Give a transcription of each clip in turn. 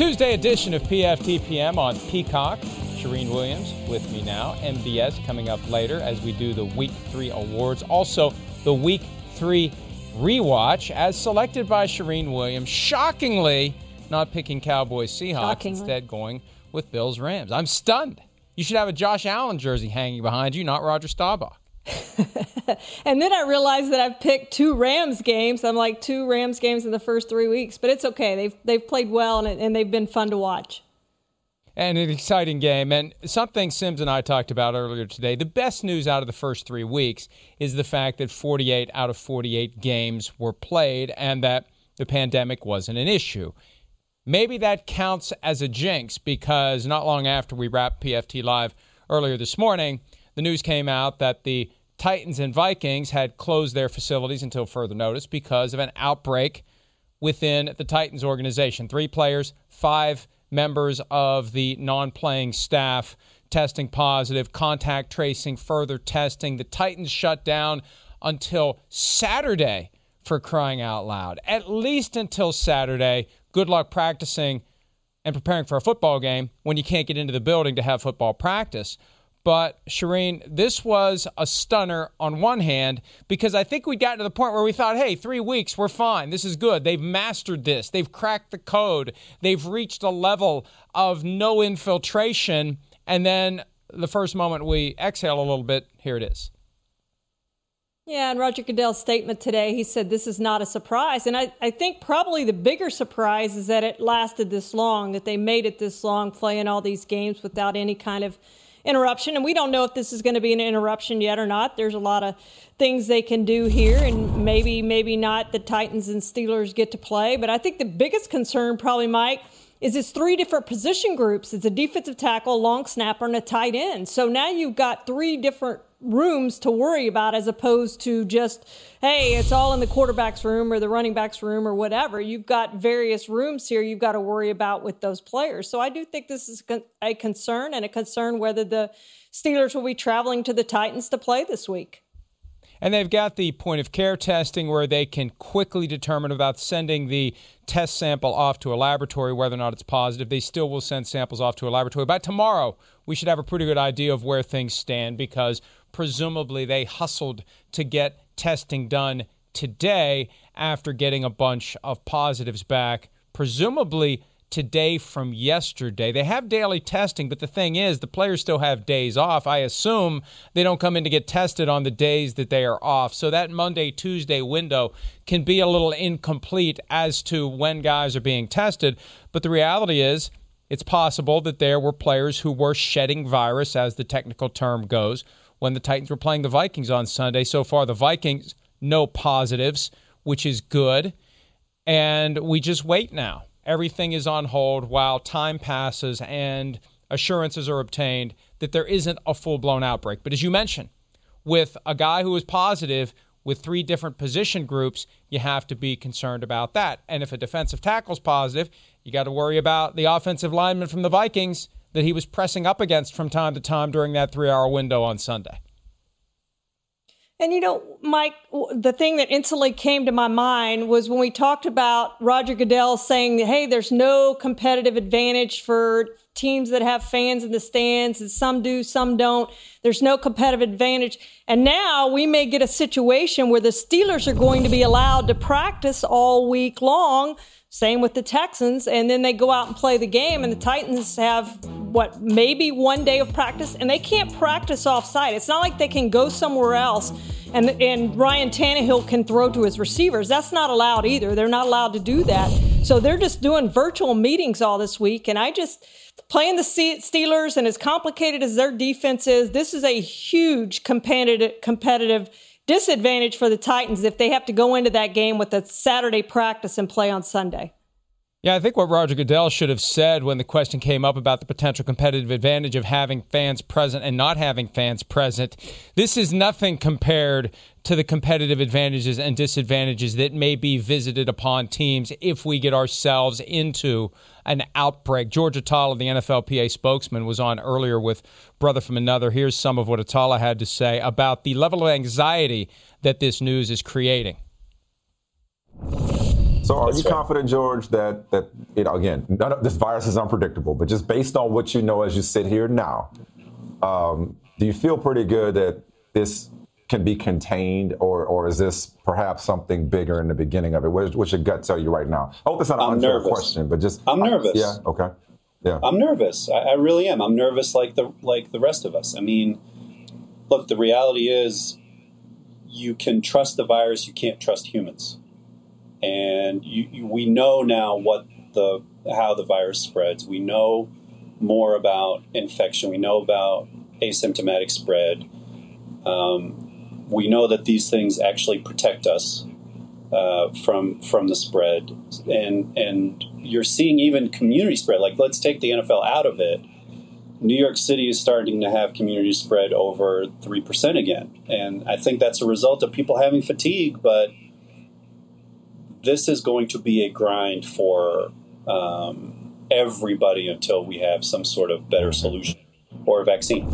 Tuesday edition of PFTPM on Peacock. Charean Williams with me now. MBS coming up later as we do the Week 3 awards. Also, the Week 3 rewatch as selected by Charean Williams. Shockingly, not picking Cowboys Seahawks, Shockingly. instead going with Bills Rams. I'm stunned. You should have a Josh Allen jersey hanging behind you, not Roger Staubach. and then I realized that I've picked two Rams games. I'm like two Rams games in the first three weeks, but it's okay. They've they've played well and, and they've been fun to watch and an exciting game. And something Simms and I talked about earlier today the best news out of the first three weeks is the fact that 48 out of 48 games were played and that the pandemic wasn't an issue. Maybe that counts as a jinx because not long after we wrapped PFT Live earlier this morning, the news came out that the Titans and Vikings had closed their facilities until further notice because of an outbreak within the Titans organization. Three players, five members of the non playing staff testing positive, contact tracing, further testing. The Titans shut down until Saturday for crying out loud. At least until Saturday. Good luck practicing and preparing for a football game when you can't get into the building to have football practice. But Charean, this was a stunner on one hand because I think we got to the point where we thought, hey, three weeks, we're fine. This is good. They've mastered this. They've cracked the code. They've reached a level of no infiltration. And then the first moment we exhale a little bit, here it is. Yeah, and Roger Goodell's statement today, he said this is not a surprise. And I, I think probably the bigger surprise is that it lasted this long, that they made it this long, playing all these games without any kind of interruption. And we don't know if this is going to be an interruption yet or not. There's a lot of things they can do here, and maybe, maybe not the Titans and Steelers get to play. But I think the biggest concern, probably, Mike, is it's three different position groups. It's a defensive tackle, long snapper, and a tight end. So now you've got three different rooms to worry about as opposed to just, hey, it's all in the quarterback's room or the running back's room or whatever. You've got various rooms here you've got to worry about with those players. So I do think this is a concern and a concern whether the Steelers will be traveling to the Titans to play this week. And they've got the point of care testing where they can quickly determine without sending the test sample off to a laboratory whether or not it's positive. They still will send samples off to a laboratory. By tomorrow, we should have a pretty good idea of where things stand because presumably they hustled to get testing done today after getting a bunch of positives back, presumably today from yesterday. They have daily testing, but the thing is, the players still have days off. I assume they don't come in to get tested on the days that they are off. So that Monday, Tuesday window can be a little incomplete as to when guys are being tested. But the reality is, it's possible that there were players who were shedding virus, as the technical term goes, when the Titans were playing the Vikings on Sunday. So far, the Vikings, no positives, which is good. And we just wait now. Everything is on hold while time passes and assurances are obtained that there isn't a full blown outbreak. But as you mentioned, with a guy who is positive with three different position groups, you have to be concerned about that. And if a defensive tackle's positive, you got to worry about the offensive lineman from the Vikings that he was pressing up against from time to time during that three hour window on Sunday. And you know, Mike, the thing that instantly came to my mind was when we talked about Roger Goodell saying, hey, there's no competitive advantage for teams that have fans in the stands, and some do, some don't. There's no competitive advantage. And now we may get a situation where the Steelers are going to be allowed to practice all week long same with the Texans. And then they go out and play the game, and the Titans have what, maybe one day of practice, and they can't practice off site. It's not like they can go somewhere else and, and Ryan Tannehill can throw to his receivers. That's not allowed either. They're not allowed to do that. So they're just doing virtual meetings all this week. And I just, playing the Steelers and as complicated as their defense is, this is a huge competitive, competitive disadvantage for the Titans if they have to go into that game with a Saturday practice and play on Sunday. Yeah, I think what Roger Goodell should have said when the question came up about the potential competitive advantage of having fans present and not having fans present, this is nothing compared to the competitive advantages and disadvantages that may be visited upon teams if we get ourselves into an outbreak. George Atallah, the NFLPA spokesman, was on earlier with Brother from Another. Here's some of what Atallah had to say about the level of anxiety that this news is creating. So, are That's you right. confident, George, that that you know again, none of this virus is unpredictable, but just based on what you know as you sit here now, um, do you feel pretty good that this can be contained, or or is this perhaps something bigger in the beginning of it? What, what's your gut tell you right now? I hope it's not an I'm unfair nervous. question, but just I'm nervous. yeah. Okay. Yeah. I'm nervous. I, I really am. I'm nervous, like the like the rest of us. I mean, look, the reality is, you can trust the virus, you can't trust humans and you, you, we know now what the how the virus spreads. We know more about infection. We know about asymptomatic spread. Um, we know that these things actually protect us uh, from from the spread, and and you're seeing even community spread. Like let's take the NFL out of it. New York City is starting to have community spread over three percent again, and I think that's a result of people having fatigue, but this is going to be a grind for um, everybody until we have some sort of better solution or a vaccine.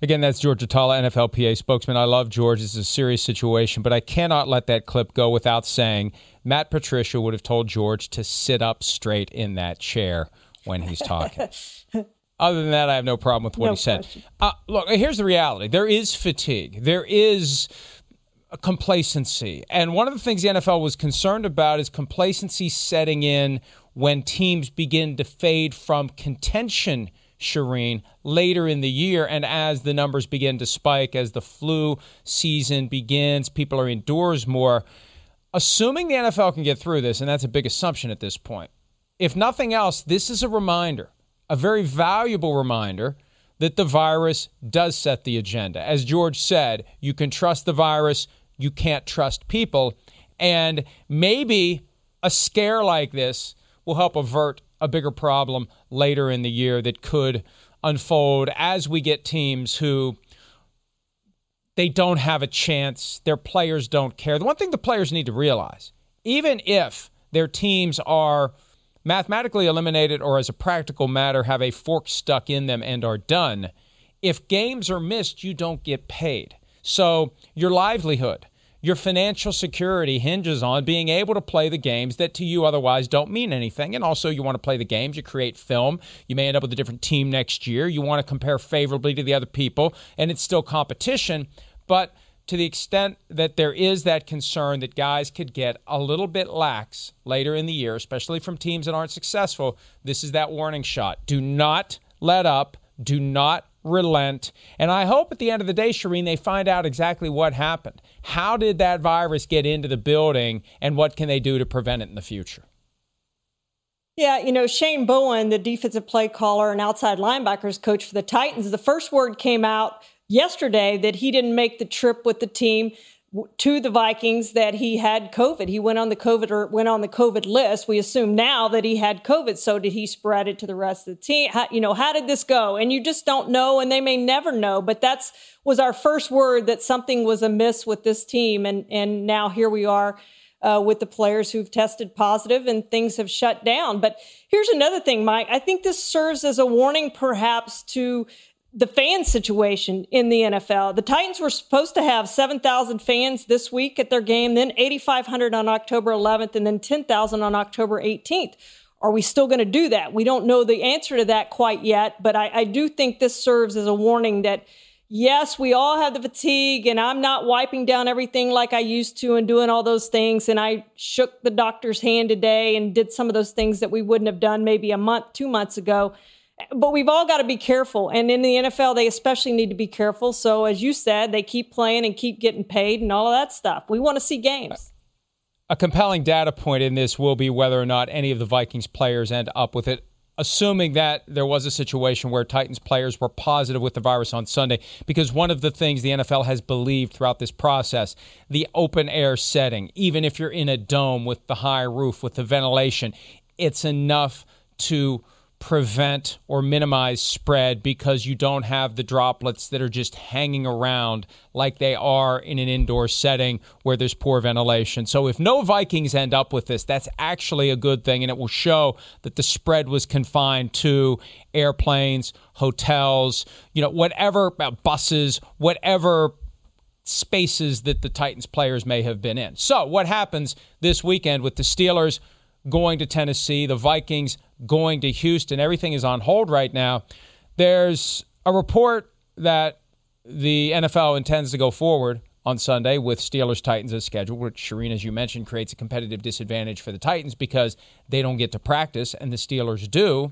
Again, that's George Atallah, NFLPA spokesman. I love George. This is a serious situation, but I cannot let that clip go without saying Matt Patricia would have told George to sit up straight in that chair when he's talking. Other than that, I have no problem with what no he said. Uh, look, here's the reality there is fatigue. There is complacency. And one of the things the NFL was concerned about is complacency setting in when teams begin to fade from contention, Charean, later in the year. And as the numbers begin to spike, as the flu season begins, people are indoors more. Assuming the NFL can get through this, and that's a big assumption at this point, if nothing else, this is a reminder, a very valuable reminder that the virus does set the agenda. As George said, you can trust the virus, you can't trust people. And maybe a scare like this will help avert a bigger problem later in the year that could unfold as we get teams who they don't have a chance, their players don't care. The one thing the players need to realize, even if their teams are mathematically eliminated or as a practical matter have a fork stuck in them and are done, if games are missed, you don't get paid. So your livelihood, your financial security hinges on being able to play the games that to you otherwise don't mean anything. And also, you want to play the games, you create film. You may end up with a different team next year. You want to compare favorably to the other people, and it's still competition. But to the extent that there is that concern that guys could get a little bit lax later in the year, especially from teams that aren't successful, this is that warning shot. Do not let up. Do not relent. And I hope at the end of the day, Charean, they find out exactly what happened. How did that virus get into the building, and what can they do to prevent it in the future? Yeah, you know, Shane Bowen, the defensive play caller and outside linebackers coach for the Titans, the first word came out yesterday that he didn't make the trip with the team to the Vikings that he had COVID. He went on the COVID or went on the COVID list. We assume now that he had COVID. So did he spread it to the rest of the team? How, you know, how did this go? And you just don't know, and they may never know. But that's was our first word that something was amiss with this team, and and now here we are. Uh, with the players who've tested positive and things have shut down. But here's another thing, Mike. I think this serves as a warning, perhaps, to the fan situation in the NFL. The Titans were supposed to have 7,000 fans this week at their game, then 8,500 on October 11th, and then 10,000 on October 18th. Are we still going to do that? We don't know the answer to that quite yet, but I, I, do think this serves as a warning that yes, we all have the fatigue, and I'm not wiping down everything like I used to and doing all those things. And I shook the doctor's hand today and did some of those things that we wouldn't have done maybe a month, two months ago but we've all got to be careful. And in the NFL, they especially need to be careful. So, as you said, they keep playing and keep getting paid and all of that stuff. We want to see games. a compelling data point in this will be whether or not any of the Vikings players end up with it assuming that there was a situation where Titans players were positive with the virus on Sunday, because one of the things the NFL has believed throughout this process, the open air setting, even if you're in a dome with the high roof, with the ventilation, it's enough to prevent or minimize spread because you don't have the droplets that are just hanging around like they are in an indoor setting where there's poor ventilation. So if no Vikings end up with this, that's actually a good thing and it will show that the spread was confined to airplanes, hotels, you know, whatever uh, buses, whatever spaces that the Titans players may have been in. So what happens this weekend with the Steelers going to Tennessee, the Vikings going to Houston. Everything is on hold right now. There's a report that the NFL intends to go forward on Sunday with Steelers Titans as scheduled, which Charean, as you mentioned, creates a competitive disadvantage for the Titans because they don't get to practice and the Steelers do.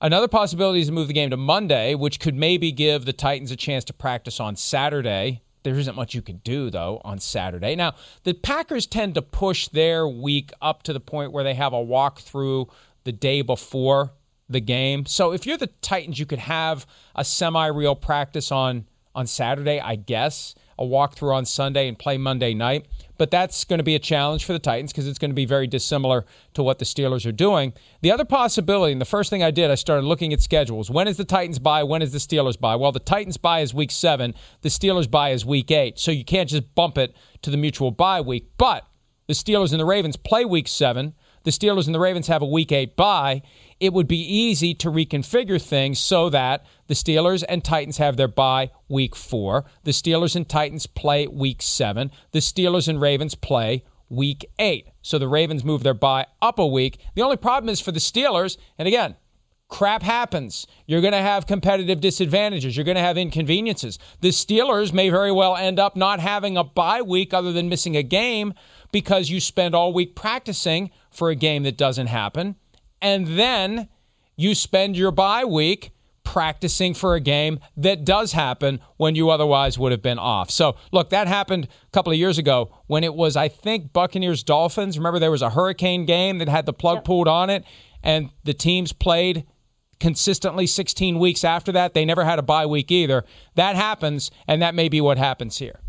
Another possibility is to move the game to Monday, which could maybe give the Titans a chance to practice on Saturday there isn't much you can do, though, on Saturday. Now, the Packers tend to push their week up to the point where they have a walkthrough the day before the game. So if you're the Titans, you could have a semi real practice on, on Saturday, I guess, a walkthrough on Sunday and play Monday night but that's going to be a challenge for the Titans because it's going to be very dissimilar to what the Steelers are doing. The other possibility, and the first thing I did, I started looking at schedules. When is the Titans bye? When is the Steelers bye? Well, the Titans bye is week seven, the Steelers bye is week eight. So you can't just bump it to the mutual bye week. But the Steelers and the Ravens play week seven. The Steelers and the Ravens have a week eight bye it would be easy to reconfigure things so that the Steelers and Titans have their bye week four. The Steelers and Titans play week seven. The Steelers and Ravens play week eight. So the Ravens move their bye up a week. The only problem is for the Steelers, and again, crap happens. You're going to have competitive disadvantages. You're going to have inconveniences. The Steelers may very well end up not having a bye week other than missing a game because you spend all week practicing for a game that doesn't happen and then you spend your bye week practicing for a game that does happen when you otherwise would have been off. So, look, that happened a couple of years ago when it was, I think, Buccaneers Dolphins. Remember, there was a hurricane game that had the plug yep. pulled on it, and the teams played consistently 16 weeks after that. They never had a bye week either. That happens, and that may be what happens here.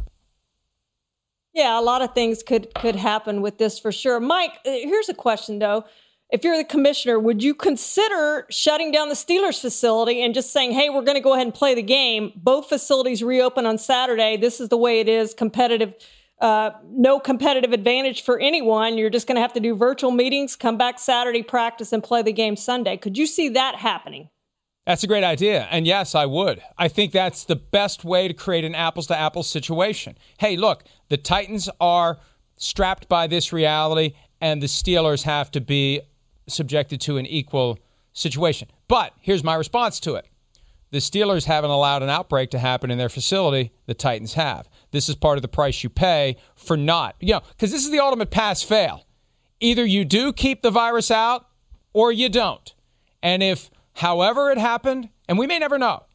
Yeah, a lot of things could could happen with this for sure. Mike, uh, here's a question though if you're the commissioner, would you consider shutting down the Steelers facility and just saying, hey, we're going to go ahead and play the game? Both facilities reopen on Saturday. This is the way it is competitive. Uh, no competitive advantage for anyone. You're just going to have to do virtual meetings, come back Saturday, practice, and play the game Sunday. Could you see that happening? That's a great idea. And yes, I would. I think that's the best way to create an apples to apples situation. Hey, look, the Titans are strapped by this reality, and the Steelers have to be subjected to an equal situation. But here's my response to it. The Steelers haven't allowed an outbreak to happen in their facility. The Titans have. This is part of the price you pay for not, you know, because this is the ultimate pass fail. Either you do keep the virus out or you don't. And if, however it happened, and we may never know,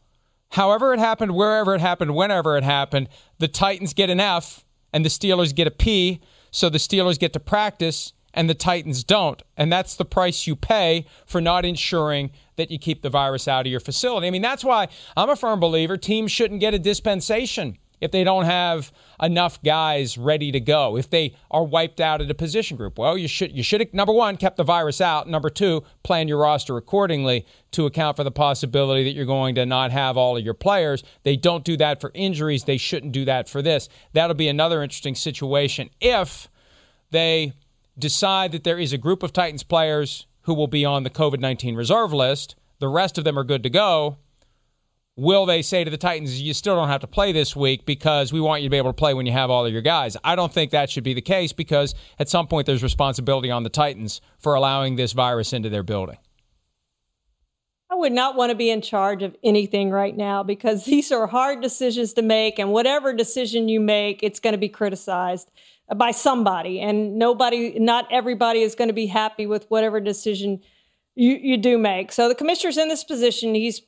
however it happened, wherever it happened, whenever it happened, the Titans get an F and the Steelers get a P. So the Steelers get to practice and the Titans don't. And that's the price you pay for not ensuring that you keep the virus out of your facility. I mean, that's why I'm a firm believer teams shouldn't get a dispensation if they don't have enough guys ready to go. If they are wiped out at a position group, well, you should you should number one kept the virus out. Number two, plan your roster accordingly to account for the possibility that you're going to not have all of your players. They don't do that for injuries. They shouldn't do that for this. That'll be another interesting situation if they decide that there is a group of Titans players who will be on the COVID 19 reserve list, the rest of them are good to go. Will they say to the Titans, you still don't have to play this week because we want you to be able to play when you have all of your guys? I don't think that should be the case because at some point there's responsibility on the Titans for allowing this virus into their building. I would not want to be in charge of anything right now because these are hard decisions to make, and whatever decision you make, it's going to be criticized by somebody and nobody not everybody is going to be happy with whatever decision you, you do make so the commissioner's in this position he's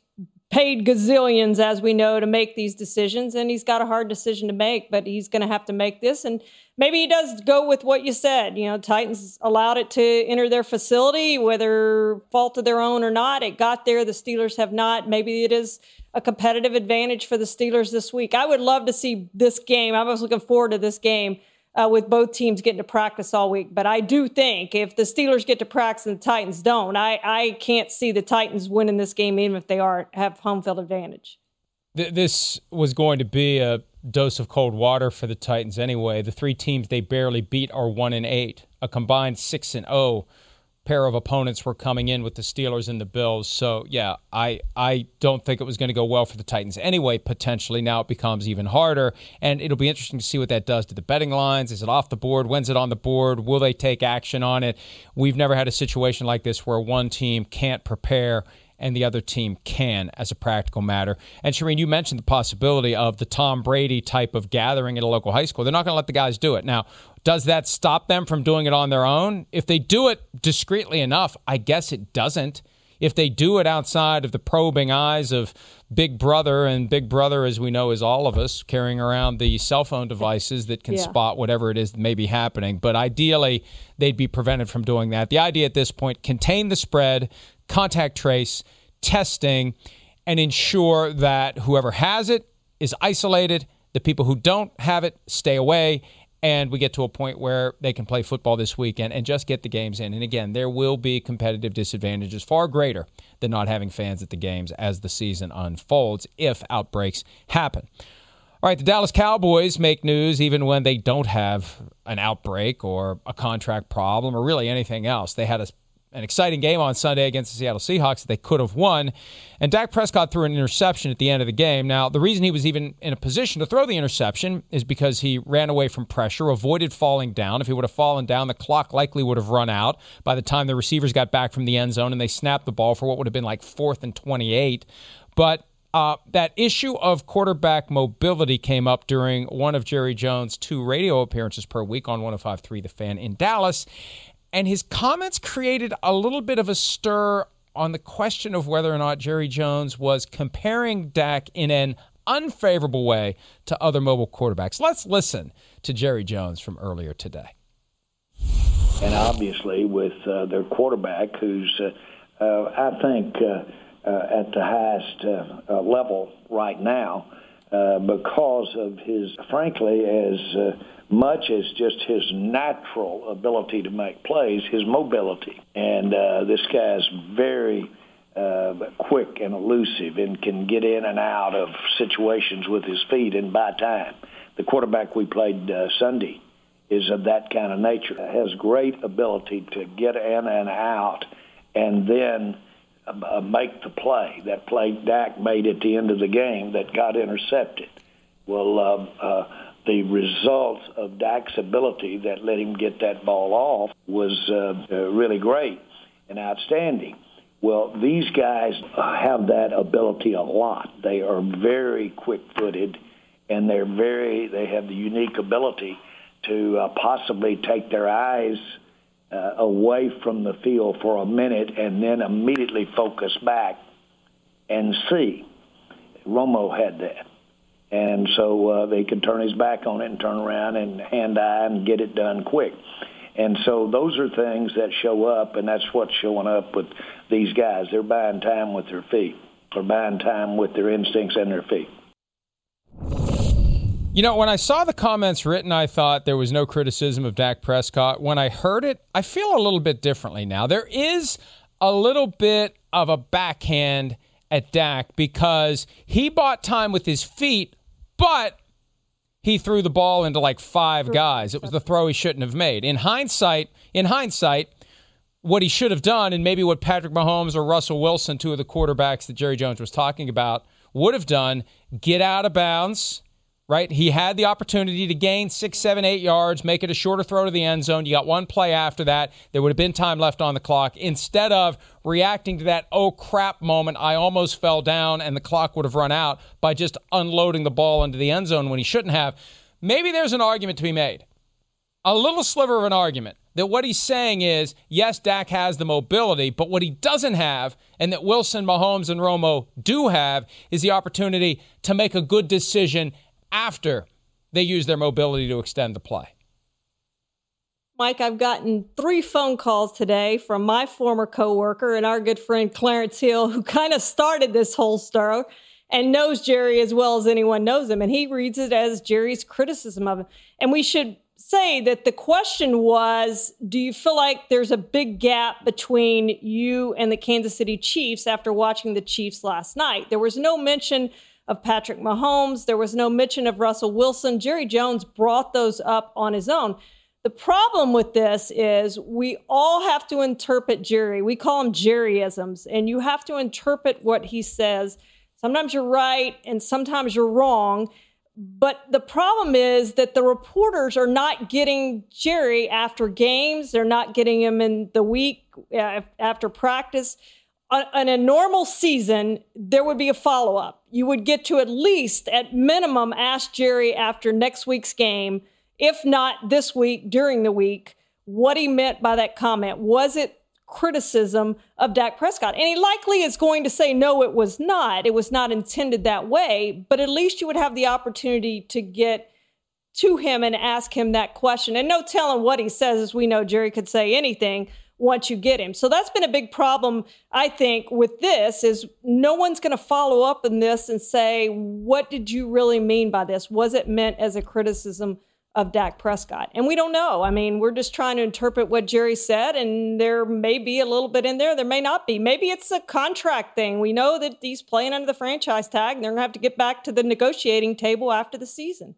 paid gazillions, as we know, to make these decisions, and he's got a hard decision to make, but he's going to have to make this. And maybe he does go with what you said. You know, Titans allowed it to enter their facility, whether fault of their own or not. It got there. The Steelers have not. Maybe it is a competitive advantage for the Steelers this week. I would love to see this game. I was looking forward to this game uh, with both teams getting to practice all week. But I do think if the Steelers get to practice and the Titans don't, I, I can't see the Titans winning this game, even if they are have home field advantage. This was going to be a dose of cold water for the Titans anyway. The three teams they barely beat are one and eight, a combined six and zero. Oh pair of opponents were coming in with the Steelers and the Bills. So yeah, I I don't think it was going to go well for the Titans anyway. Potentially now it becomes even harder, and it'll be interesting to see what that does to the betting lines. Is it off the board? When's it on the board? Will they take action on it? We've never had a situation like this where one team can't prepare and the other team can as a practical matter. And Charean, you mentioned the possibility of the Tom Brady type of gathering at a local high school. They're not going to let the guys do it. Now, does that stop them from doing it on their own? If they do it discreetly enough, I guess it doesn't. If they do it outside of the probing eyes of Big Brother, and Big Brother, as we know, is all of us carrying around the cell phone devices that can yeah. spot whatever it is that may be happening. But ideally, they'd be prevented from doing that. The idea at this point contain the spread, contact trace, testing, and ensure that whoever has it is isolated. The people who don't have it stay away and we get to a point where they can play football this weekend and just get the games in. And again, there will be competitive disadvantages far greater than not having fans at the games as the season unfolds if outbreaks happen. All right, the Dallas Cowboys make news even when they don't have an outbreak or a contract problem or really anything else. They had a an exciting game on Sunday against the Seattle Seahawks that they could have won. And Dak Prescott threw an interception at the end of the game. Now, the reason he was even in a position to throw the interception is because he ran away from pressure, avoided falling down. If he would have fallen down, the clock likely would have run out by the time the receivers got back from the end zone and they snapped the ball for what would have been like fourth and 28. But uh, that issue of quarterback mobility came up during one of Jerry Jones' two radio appearances per week on 105.3 The Fan in Dallas and his comments created a little bit of a stir on the question of whether or not Jerry Jones was comparing Dak in an unfavorable way to other mobile quarterbacks. Let's listen to Jerry Jones from earlier today. And obviously, with uh, their quarterback, who's, uh, uh, I think, uh, uh, at the highest uh, level right now, because of his, frankly, as uh, much as just his natural ability to make plays, his mobility. And uh, this guy's very uh, quick and elusive and can get in and out of situations with his feet and by time. The quarterback we played uh, Sunday is of that kind of nature. Has great ability to get in and out and then make the play. That play Dak made at the end of the game that got intercepted. Well, uh, uh, the results of Dak's ability that let him get that ball off was uh, uh, really great and outstanding. Well, these guys have that ability a lot. They are very quick-footed, and they're very. They have the unique ability to uh, possibly take their eyes uh, away from the field for a minute and then immediately focus back and see. Romo had that and so uh, they could turn his back on it and turn around and hand eye and get it done quick. And so those are things that show up, and that's what's showing up with these guys. They're buying time with their feet. They're buying time with their instincts and their feet. You know, when I saw the comments written, I thought there was no criticism of Dak Prescott. When I heard it, I feel a little bit differently now. There is a little bit of a backhand at Dak because he bought time with his feet but he threw the ball into like five guys. It was the throw he shouldn't have made. In hindsight, in hindsight, what he should have done, and maybe what Patrick Mahomes or Russell Wilson, two of the quarterbacks that Jerry Jones was talking about, would have done, get out of bounds right? He had the opportunity to gain six, seven, eight yards, make it a shorter throw to the end zone. You got one play after that. There would have been time left on the clock. Instead of reacting to that, oh crap moment, I almost fell down and the clock would have run out by just unloading the ball into the end zone when he shouldn't have. Maybe there's an argument to be made, a little sliver of an argument that what he's saying is yes, Dak has the mobility, but what he doesn't have, and that Wilson, Mahomes, and Romo do have, is the opportunity to make a good decision after they use their mobility to extend the play. Mike, I've gotten three phone calls today from my former coworker and our good friend Clarence Hill, who kind of started this whole stir and knows Jerry as well as anyone knows him. And he reads it as Jerry's criticism of him. And we should say that the question was Do you feel like there's a big gap between you and the Kansas City Chiefs after watching the Chiefs last night? There was no mention of Patrick Mahomes, there was no mention of Russell Wilson. Jerry Jones brought those up on his own. The problem with this is we all have to interpret Jerry. We call them Jerryisms, and you have to interpret what he says. Sometimes you're right, and sometimes you're wrong. But the problem is that the reporters are not getting Jerry after games. They're not getting him in the week uh, after practice. In a normal season, there would be a follow up. You would get to at least, at minimum, ask Jerry after next week's game if not this week, during the week, what he meant by that comment. Was it criticism of Dak Prescott? And he likely is going to say, no, it was not. It was not intended that way. But at least you would have the opportunity to get to him and ask him that question. And no telling what he says, as we know, Jerry could say anything once you get him. So that's been a big problem, I think, with this is no one's going to follow up in this and say, what did you really mean by this? Was it meant as a criticism of Dak Prescott. And we don't know. I mean, we're just trying to interpret what Jerry said, and there may be a little bit in there. There may not be. Maybe it's a contract thing. We know that he's playing under the franchise tag, and they're going to have to get back to the negotiating table after the season.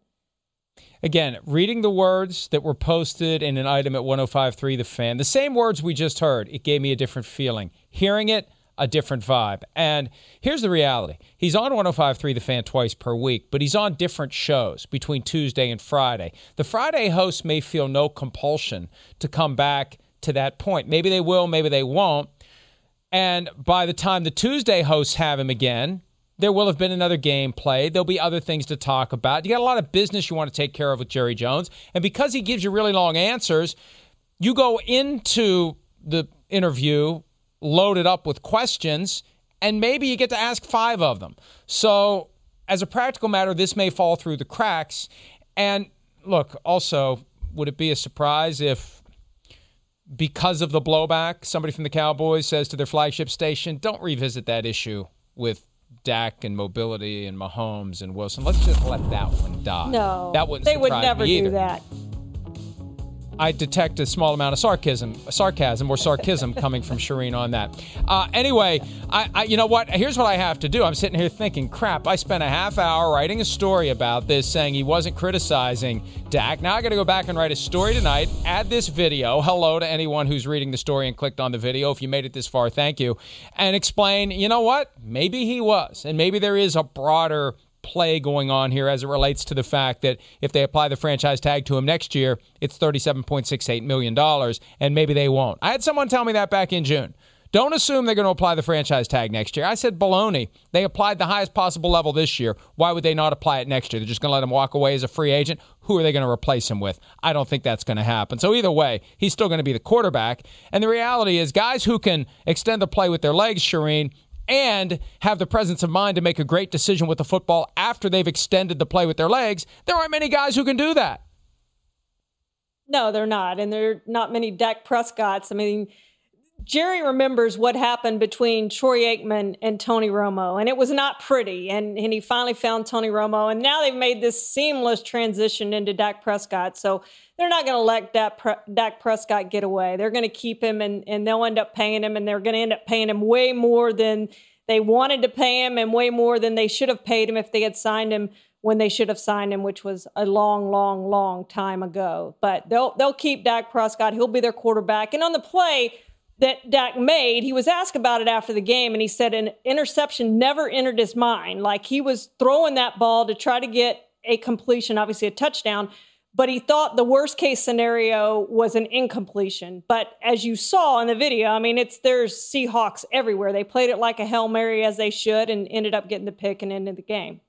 Again, reading the words that were posted in an item at 1053 The Fan, the same words we just heard, it gave me a different feeling. Hearing it, a different vibe. And here's the reality he's on 1053 The Fan twice per week, but he's on different shows between Tuesday and Friday. The Friday hosts may feel no compulsion to come back to that point. Maybe they will, maybe they won't. And by the time the Tuesday hosts have him again, there will have been another game played. There'll be other things to talk about. You got a lot of business you want to take care of with Jerry Jones. And because he gives you really long answers, you go into the interview loaded up with questions, and maybe you get to ask five of them. So, as a practical matter, this may fall through the cracks. And look, also, would it be a surprise if, because of the blowback, somebody from the Cowboys says to their flagship station, don't revisit that issue with Dak and mobility and Mahomes and Wilson. Let's just let that one die. No, that wouldn't they would never do that. I detect a small amount of sarcasm, sarcasm or sarcasm coming from Charean on that. Uh, anyway, I, I, you know what? Here's what I have to do. I'm sitting here thinking, crap. I spent a half hour writing a story about this, saying he wasn't criticizing Dak. Now I got to go back and write a story tonight. Add this video. Hello to anyone who's reading the story and clicked on the video. If you made it this far, thank you. And explain. You know what? Maybe he was, and maybe there is a broader play going on here as it relates to the fact that if they apply the franchise tag to him next year, it's $37.68 million, and maybe they won't. I had someone tell me that back in June. Don't assume they're going to apply the franchise tag next year. I said baloney. They applied the highest possible level this year. Why would they not apply it next year? They're just going to let him walk away as a free agent. Who are they going to replace him with? I don't think that's going to happen. So either way, he's still going to be the quarterback. And the reality is, guys who can extend the play with their legs, Charean, and have the presence of mind to make a great decision with the football after they've extended the play with their legs. There aren't many guys who can do that. No, they're not. And there are not many Dak Prescotts. I mean, Jerry remembers what happened between Troy Aikman and Tony Romo, and it was not pretty. And, and he finally found Tony Romo, and now they've made this seamless transition into Dak Prescott. So they're not going to let Dak, Dak Prescott get away. They're going to keep him, and, and they'll end up paying him, and they're going to end up paying him way more than they wanted to pay him, and way more than they should have paid him if they had signed him when they should have signed him, which was a long, long, long time ago. But they'll they'll keep Dak Prescott. He'll be their quarterback, and on the play that Dak made, he was asked about it after the game, and he said an interception never entered his mind. Like he was throwing that ball to try to get a completion, obviously a touchdown, but he thought the worst case scenario was an incompletion. But as you saw in the video, I mean, it's there's Seahawks everywhere. They played it like a Hail Mary as they should and ended up getting the pick and ended the game.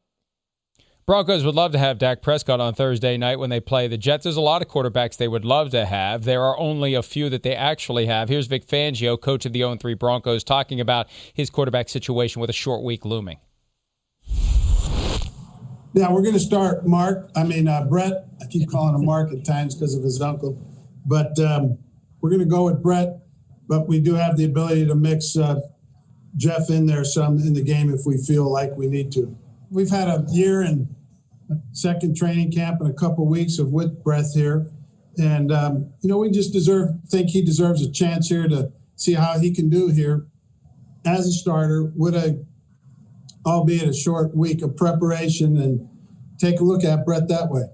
Broncos would love to have Dak Prescott on Thursday night when they play the Jets. There's a lot of quarterbacks they would love to have. There are only a few that they actually have. Here's Vic Fangio, coach of the 0 3 Broncos, talking about his quarterback situation with a short week looming. Yeah, we're going to start Mark. I mean, uh, Brett. I keep calling him Mark at times because of his uncle. But um, we're going to go with Brett. But we do have the ability to mix uh, Jeff in there some in the game if we feel like we need to. We've had a year and second training camp in a couple weeks of with Brett here, and um, you know we just deserve think he deserves a chance here to see how he can do here. As a starter with a albeit a short week of preparation and take a look at Brett that way.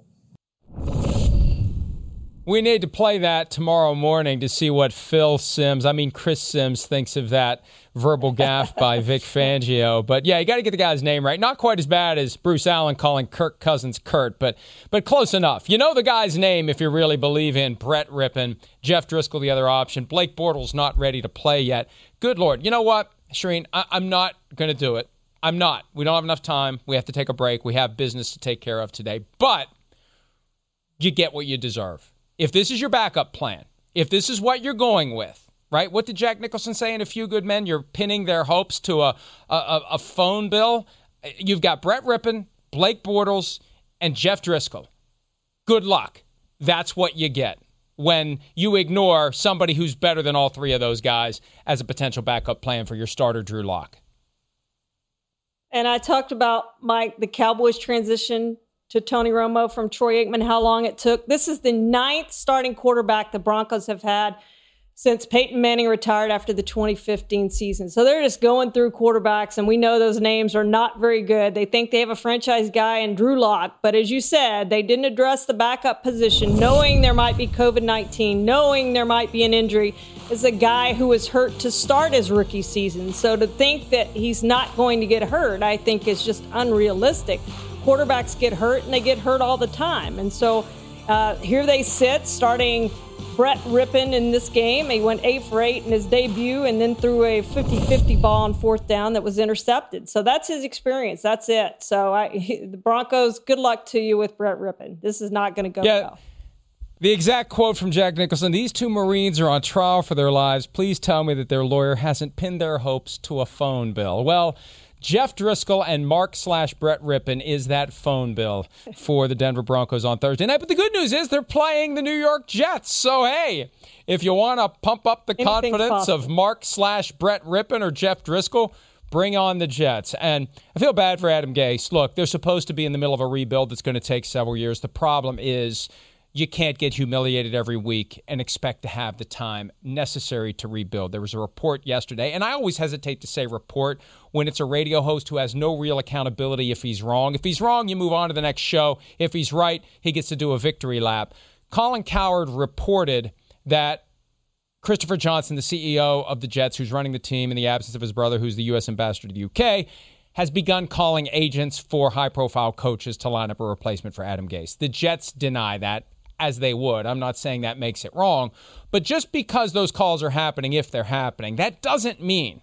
We need to play that tomorrow morning to see what Phil Simms, I mean Chris Simms, thinks of that verbal gaffe by Vic Fangio. But yeah, you got to get the guy's name right. Not quite as bad as Bruce Allen calling Kirk Cousins Kurt, but but close enough. You know the guy's name if you really believe in Brett Rypien, Jeff Driskel, the other option. Blake Bortles not ready to play yet. Good lord, you know what, Charean? I- I'm not going to do it. I'm not. We don't have enough time. We have to take a break. We have business to take care of today. But you get what you deserve. If this is your backup plan, if this is what you're going with, right? What did Jack Nicholson say in A Few Good Men? You're pinning their hopes to a, a, a phone bill. You've got Brett Rypien, Blake Bortles, and Jeff Driskel. Good luck. That's what you get when you ignore somebody who's better than all three of those guys as a potential backup plan for your starter, Drew Lock. And I talked about Mike, the Cowboys transition to Tony Romo from Troy Aikman, how long it took. This is the ninth starting quarterback the Broncos have had since Peyton Manning retired after the 2015 season. So they're just going through quarterbacks, and we know those names are not very good. They think they have a franchise guy in Drew Lock, but as you said, they didn't address the backup position, knowing there might be COVID 19, knowing there might be an injury, as a guy who was hurt to start his rookie season. So to think that he's not going to get hurt, I think is just unrealistic. Quarterbacks get hurt, and they get hurt all the time. And so uh, here they sit, starting Brett Rypien in this game. He went eight for eight in his debut and then threw a 50 50 ball on fourth down that was intercepted. So that's his experience. That's it. So I, the Broncos, good luck to you with Brett Rypien. This is not going to go yeah. well. The exact quote from Jack Nicholson These two Marines are on trial for their lives. Please tell me that their lawyer hasn't pinned their hopes to a phone bill. Well, Jeff Driskel and Mark slash Brett Rypien is that phone bill for the Denver Broncos on Thursday night. But the good news is they're playing the New York Jets. So, hey, if you want to pump up the confidence possible. of Mark slash Brett Rypien or Jeff Driskel, bring on the Jets. And I feel bad for Adam Gase. Look, they're supposed to be in the middle of a rebuild that's going to take several years. The problem is you can't get humiliated every week and expect to have the time necessary to rebuild. There was a report yesterday, and I always hesitate to say report when it's a radio host who has no real accountability if he's wrong. If he's wrong, you move on to the next show. If he's right, he gets to do a victory lap. Colin Cowherd reported that Christopher Johnson, the CEO of the Jets, who's running the team in the absence of his brother, who's the U.S. ambassador to the UK, has begun calling agents for high profile coaches to line up a replacement for Adam Gase. The Jets deny that as they would. I'm not saying that makes it wrong, but just because those calls are happening, if they're happening, that doesn't mean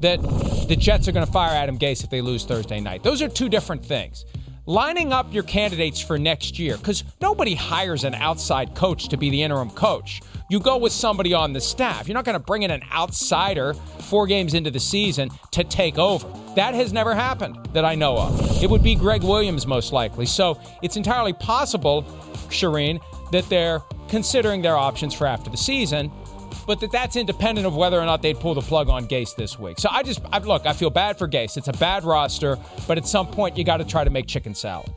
that the Jets are going to fire Adam Gase if they lose Thursday night. Those are two different things. Lining up your candidates for next year, because nobody hires an outside coach to be the interim coach. You go with somebody on the staff. You're not going to bring in an outsider four games into the season to take over. That has never happened that I know of. It would be Gregg Williams most likely. So it's entirely possible Charean, that they're considering their options for after the season, but that that's independent of whether or not they'd pull the plug on Gase this week. So I just I, look, I feel bad for Gase. It's a bad roster, but at some point you got to try to make chicken salad.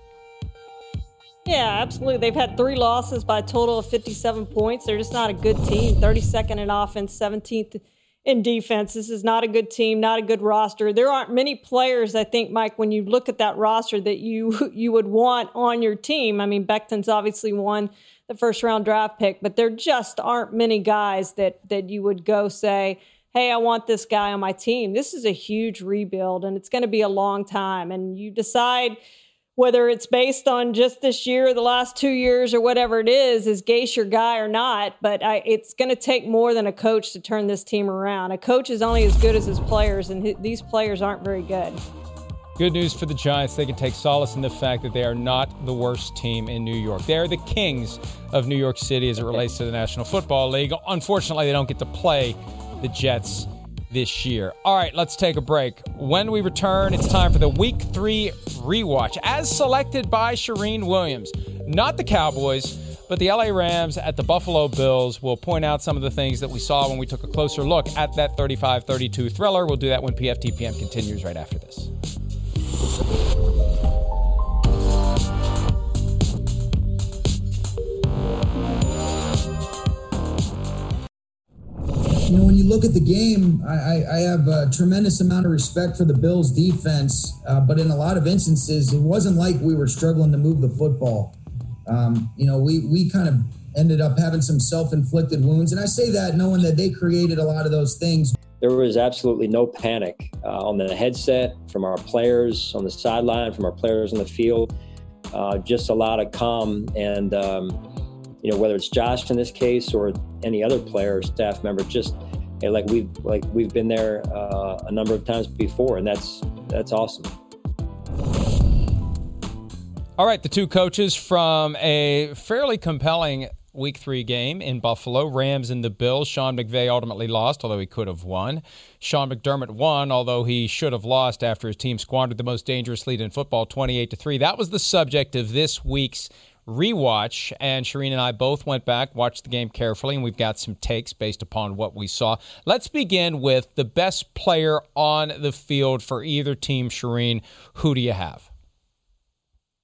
Yeah, absolutely. They've had three losses by a total of 57 points. They're just not a good team. 32nd in offense, 17th in defense. This is not a good team, not a good roster. There aren't many players, I think, Mike, when you look at that roster that you you would want on your team. I mean, Becton's obviously won the first round draft pick, but there just aren't many guys that that you would go say, "Hey, I want this guy on my team." This is a huge rebuild and it's going to be a long time and you decide whether it's based on just this year or the last two years or whatever it is, is Gase your guy or not. But I, it's going to take more than a coach to turn this team around. A coach is only as good as his players, and these players aren't very good. Good news for the Giants. They can take solace in the fact that they are not the worst team in New York. They are the kings of New York City as it relates to the National Football League. Unfortunately, they don't get to play the Jets this year. All right, let's take a break. When we return, it's time for the Week 3 rewatch, as selected by Charean Williams. Not the Cowboys, but the LA Rams at the Buffalo Bills. We'll point out some of the things that we saw when we took a closer look at that 35 32 thriller. We'll do that when PFTPM continues right after this. You know, when you look at the game, I, I, have a tremendous amount of respect for the Bills' defense, uh, but in a lot of instances, it wasn't like we were struggling to move the football. Um, you know, we we kind of ended up having some self-inflicted wounds, and I say that knowing that they created a lot of those things. There was absolutely no panic uh, on the headset from our players on the sideline, from our players on the field. Uh, just a lot of calm and. Um, you know, whether it's Josh in this case or any other player or staff member, just like we've like we've been there uh, a number of times before, and that's that's awesome. All right, the two coaches from a fairly compelling week three game in Buffalo, Rams and the Bills. Sean McVay ultimately lost, although he could have won. Sean McDermott won, although he should have lost after his team squandered the most dangerous lead in football, 28 to 3. That was the subject of this week's rewatch, and Charean and I both went back, watched the game carefully, and we've got some takes based upon what we saw. Let's begin with the best player on the field for either team. Charean, who do you have?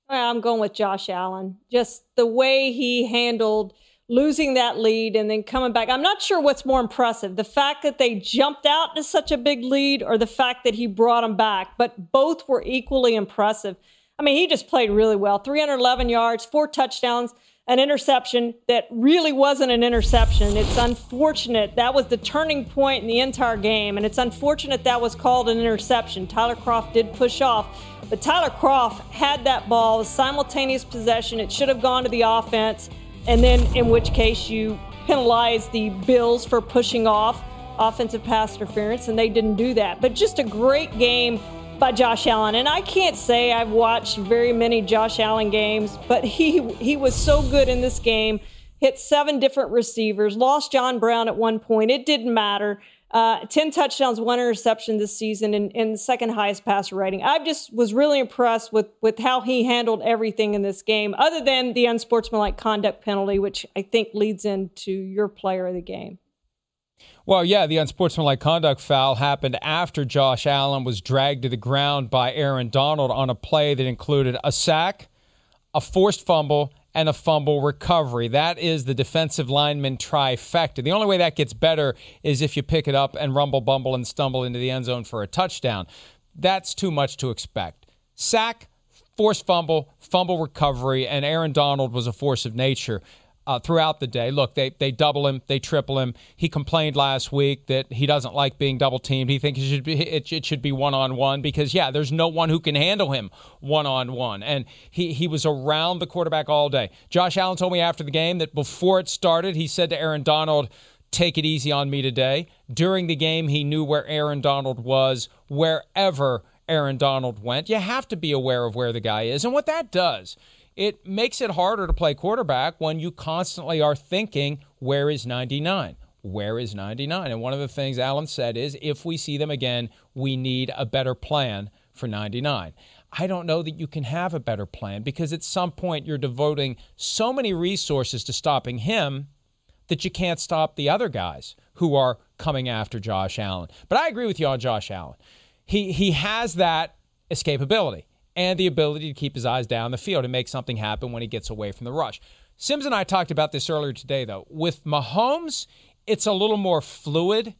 I'm going with Josh Allen. Just the way he handled losing that lead and then coming back. I'm not sure what's more impressive the fact that they jumped out to such a big lead or the fact that he brought them back, but both were equally impressive. I mean, he just played really well 311 yards, four touchdowns, an interception that really wasn't an interception. It's unfortunate. That was the turning point in the entire game, and it's unfortunate that was called an interception. Tyler Kroft did push off, but Tyler Kroft had that ball, simultaneous possession. It should have gone to the offense, and then in which case you penalize the Bills for pushing off offensive pass interference, and they didn't do that. But just a great game by Josh Allen. And I can't say I've watched very many Josh Allen games, but he he was so good in this game. Hit seven different receivers, lost John Brown at one point. It didn't matter. Uh, 10 touchdowns, one interception this season, and, and second highest passer rating. I just was really impressed with, with how he handled everything in this game, other than the unsportsmanlike conduct penalty, which I think leads into your player of the game. Well, yeah, the unsportsmanlike conduct foul happened after Josh Allen was dragged to the ground by Aaron Donald on a play that included a sack, a forced fumble, and a fumble recovery. That is the defensive lineman trifecta. The only way that gets better is if you pick it up and rumble, bumble, and stumble into the end zone for a touchdown. That's too much to expect. Sack, forced fumble, fumble recovery, and Aaron Donald was a force of nature uh, throughout the day. Look, they they double him, they triple him. He complained last week that he doesn't like being double teamed. He thinks it should be it, it should be one on one because yeah, there's no one who can handle him one on one. And he he was around the quarterback all day. Josh Allen told me after the game that before it started, he said to Aaron Donald. Take it easy on me today. During the game, he knew where Aaron Donald was wherever Aaron Donald went. You have to be aware of where the guy is. And what that does it makes it harder to play quarterback when you constantly are thinking, where is 99? Where is 99? And one of the things Allen said is, if we see them again, we need a better plan for 99. I don't know that you can have a better plan because at some point you're devoting so many resources to stopping him that you can't stop the other guys who are coming after Josh Allen. But I agree with you on Josh Allen. He he has that escapability and the ability to keep his eyes down the field and make something happen when he gets away from the rush. Simms and I talked about this earlier today, though. With Mahomes, it's a little more fluid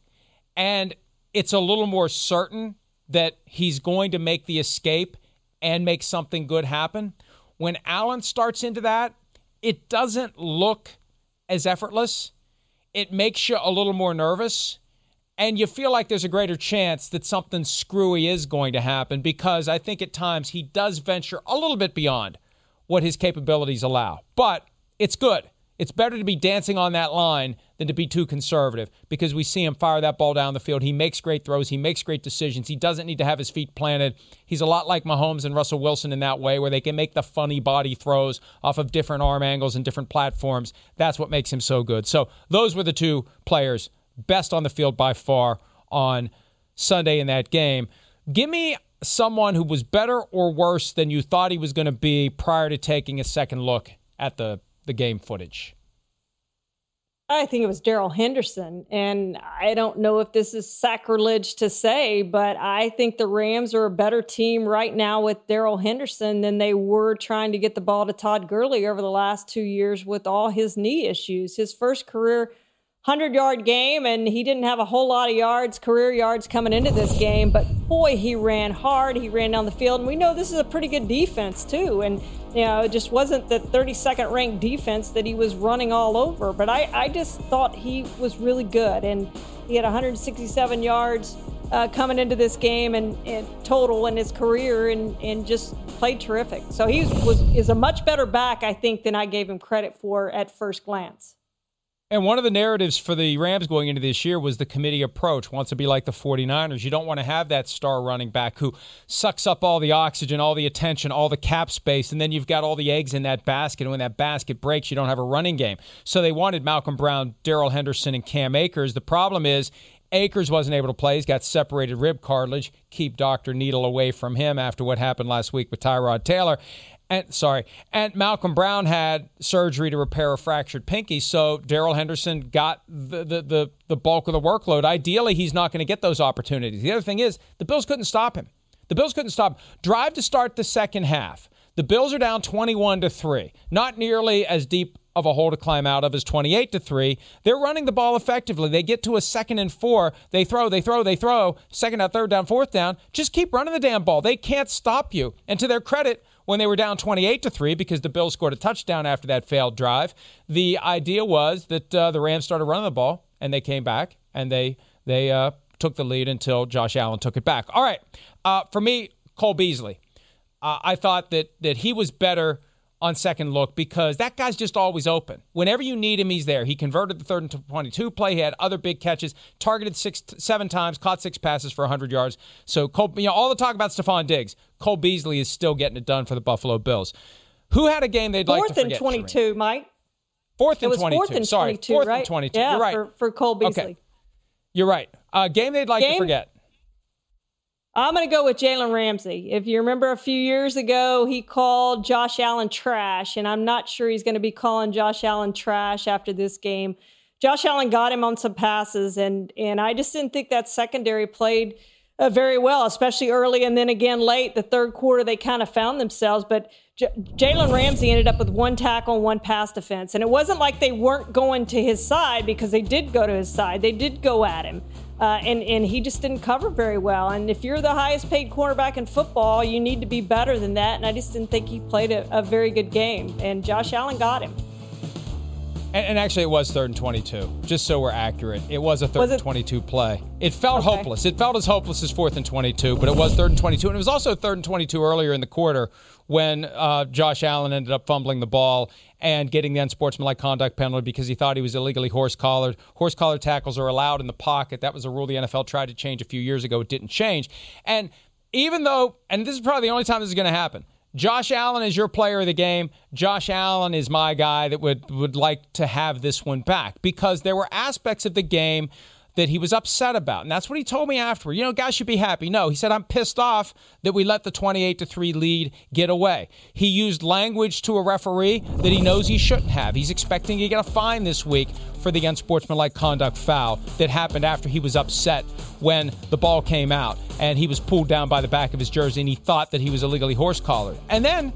and it's a little more certain that he's going to make the escape and make something good happen. When Allen starts into that, it doesn't look as effortless. It makes you a little more nervous and you feel like there's a greater chance that something screwy is going to happen because I think at times he does venture a little bit beyond what his capabilities allow. But it's good. It's better to be dancing on that line than to be too conservative because we see him fire that ball down the field. He makes great throws. He makes great decisions. He doesn't need to have his feet planted. He's a lot like Mahomes and Russell Wilson in that way, where they can make the funny body throws off of different arm angles and different platforms. That's what makes him so good. So those were the two players best on the field by far on Sunday in that game. Give me someone who was better or worse than you thought he was going to be prior to taking a second look at the, the game footage. I think it was Darrell Henderson. And I don't know if this is sacrilege to say, but I think the Rams are a better team right now with Darrell Henderson than they were trying to get the ball to Todd Gurley over the last two years with all his knee issues. His first career 100 yard game, and he didn't have a whole lot of yards, career yards coming into this game. But boy, he ran hard. He ran down the field. And we know this is a pretty good defense, too. And, you know, it just wasn't the 32nd ranked defense that he was running all over. But I, I just thought he was really good. And he had 167 yards uh, coming into this game and, and, total in his career and, and just played terrific. So he was is a much better back, I think, than I gave him credit for at first glance. And one of the narratives for the Rams going into this year was the committee approach wants to be like the 49ers. You don't want to have that star running back who sucks up all the oxygen, all the attention, all the cap space, and then you've got all the eggs in that basket. And when that basket breaks, you don't have a running game. So they wanted Malcolm Brown, Darrell Henderson, and Cam Akers. The problem is Akers wasn't able to play. He's got separated rib cartilage. Keep Dr. Needle away from him after what happened last week with Tyrod Taylor and sorry, and Malcolm Brown had surgery to repair a fractured pinky. So Darrell Henderson got the, the, the the bulk of the workload. Ideally, he's not going to get those opportunities. The other thing is the Bills couldn't stop him. The Bills couldn't stop. Drive to start the second half. The Bills are down 21 to 3. Not nearly as deep of a hole to climb out of as 28 to 3. They're running the ball effectively. They get to a second and 4. They throw, they throw, they throw. Second down, third down, fourth down. Just keep running the damn ball. They can't stop you. And to their credit, when they were down 28 to 3 because the Bills scored a touchdown after that failed drive. The idea was that uh, the Rams started running the ball and they came back and they they uh, took the lead until Josh Allen took it back. All right. Uh, for me, Cole Beasley. Uh, I thought that that he was better on second look because that guy's just always open. Whenever you need him, he's there. He converted the third and 22 play. He had other big catches, targeted six, seven times, caught six passes for 100 yards. So, Cole, you know, all the talk about Stefon Diggs, Cole Beasley is still getting it done for the Buffalo Bills. Who had a game they'd fourth like to forget? Fourth and 22, Charean? Mike. Fourth and 22. Fourth and Sorry, 22, fourth right? and 22. Yeah, You're right. For, for Cole Beasley. Okay. You're right. Uh, game they'd like game? to forget. I'm going to go with Jalen Ramsey. If you remember a few years ago, he called Josh Allen trash, and I'm not sure he's going to be calling Josh Allen trash after this game. Josh Allen got him on some passes, and and I just didn't think that secondary played uh, very well, especially early and then again late. The third quarter, they kind of found themselves, but J- Jalen Ramsey ended up with one tackle and one pass defense, and it wasn't like they weren't going to his side because they did go to his side. They did go at him. Uh, and and he just didn't cover very well. And if you're the highest paid cornerback in football, you need to be better than that. And I just didn't think he played a, a very good game. And Josh Allen got him. And, and, actually, it was third and 22, just so we're accurate. It was a third was and 22 play. It felt okay. hopeless. It felt as hopeless as fourth and 22, but it was third and 22. And it was also third and 22 earlier in the quarter when uh, Josh Allen ended up fumbling the ball and getting the unsportsmanlike conduct penalty because he thought he was illegally horse collared. Horse collar tackles are allowed in the pocket. That was a rule the NFL tried to change a few years ago. It didn't change. And even though, and this is probably the only time this is going to happen, Josh Allen is your player of the game. Josh Allen is my guy that would, would like to have this one back because there were aspects of the game that he was upset about. And that's what he told me afterward. You know, guys should be happy. No, he said, I'm pissed off that we let the 28 to 3 lead get away. He used language to a referee that he knows he shouldn't have. He's expecting to get a fine this week for the unsportsmanlike conduct foul that happened after he was upset when the ball came out and he was pulled down by the back of his jersey and he thought that he was illegally horse collared. And then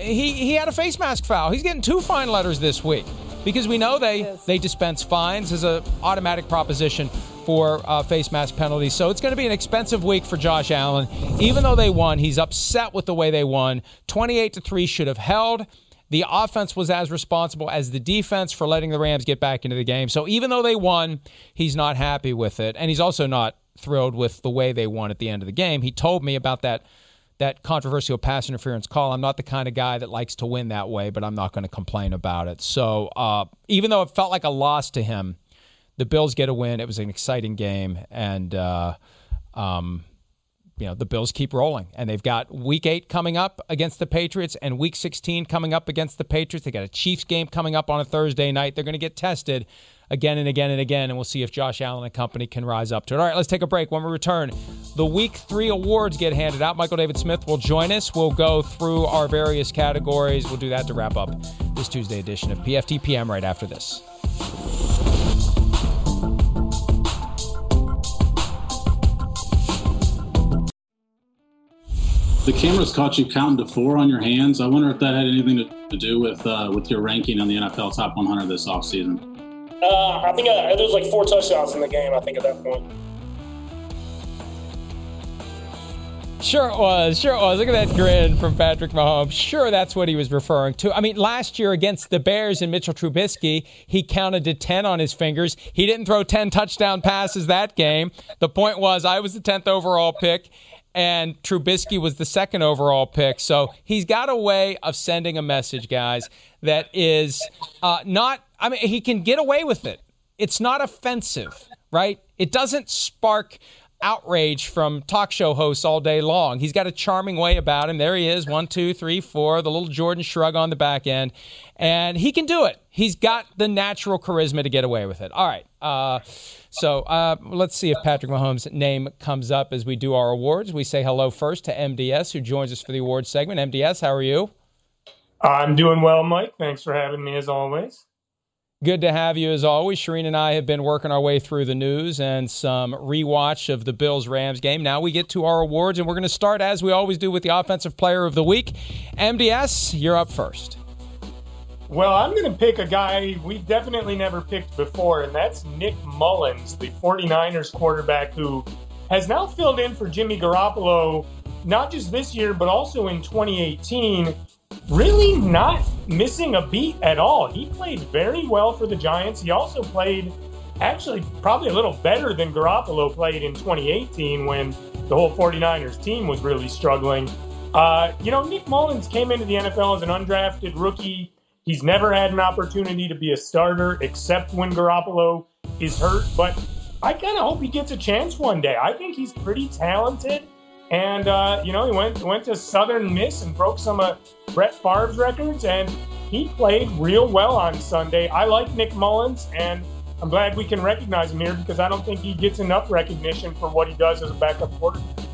he, he had a face mask foul. He's getting two fine letters this week because we know they yes. they dispense fines as an automatic proposition for uh, face mask penalties. So it's going to be an expensive week for Josh Allen. Even though they won, he's upset with the way they won. 28 to 3 should have held. The offense was as responsible as the defense for letting the Rams get back into the game. So even though they won, he's not happy with it. And he's also not thrilled with the way they won at the end of the game. He told me about that that controversial pass interference call. I'm not the kind of guy that likes to win that way, but I'm not going to complain about it. So uh, even though it felt like a loss to him, the Bills get a win. It was an exciting game, and uh, um, you know the Bills keep rolling, and they've got Week Eight coming up against the Patriots, and Week 16 coming up against the Patriots. They got a Chiefs game coming up on a Thursday night. They're going to get tested again and again and again, and we'll see if Josh Allen and company can rise up to it. All right, let's take a break. When we return, the Week Three awards get handed out. Michael David Smith will join us. We'll go through our various categories. We'll do that to wrap up this Tuesday edition of PFTPM right after this. The cameras caught you counting to four on your hands. I wonder if that had anything to, to do with uh, with your ranking on the NFL Top 100 this offseason. Uh, I think I, there was like four touchdowns in the game. I think at that point. Sure it was. Sure it was. Look at that grin from Patrick Mahomes. Sure, that's what he was referring to. I mean, last year against the Bears and Mitchell Trubisky, he counted to 10 on his fingers. He didn't throw 10 touchdown passes that game. The point was, I was the 10th overall pick, and Trubisky was the second overall pick. So he's got a way of sending a message, guys, that is uh, not, I mean, he can get away with it. It's not offensive, right? It doesn't spark outrage from talk show hosts all day long. He's got a charming way about him. There he is, one, two, three, four, the little Jordan shrug on the back end. And he can do it. He's got the natural charisma to get away with it. All right. Uh, so uh, let's see if Patrick Mahomes' name comes up as we do our awards. We say hello first to MDS, who joins us for the awards segment. MDS, how are you? I'm doing well, Mike. Thanks for having me as always. Good to have you as always. Charean and I have been working our way through the news and some rewatch of the Bills Rams game. Now we get to our awards, and we're going to start as we always do with the Offensive Player of the Week. MDS, you're up first. Well, I'm going to pick a guy we've definitely never picked before, and that's Nick Mullens, the 49ers quarterback who has now filled in for Jimmy Garoppolo, not just this year, but also in 2018 really not missing a beat at all. He played very well for the Giants. He also played actually probably a little better than Garoppolo played in 2018 when the whole 49ers team was really struggling. Uh, you know, Nick Mullens came into the NFL as an undrafted rookie. He's never had an opportunity to be a starter except when Garoppolo is hurt, but I kind of hope he gets a chance one day. I think he's pretty talented. And uh, you know, he went went to Southern Miss and broke some of Brett Favre's records, and he played real well on Sunday. I like Nick Mullens, and I'm glad we can recognize him here because I don't think he gets enough recognition for what he does as a backup quarterback.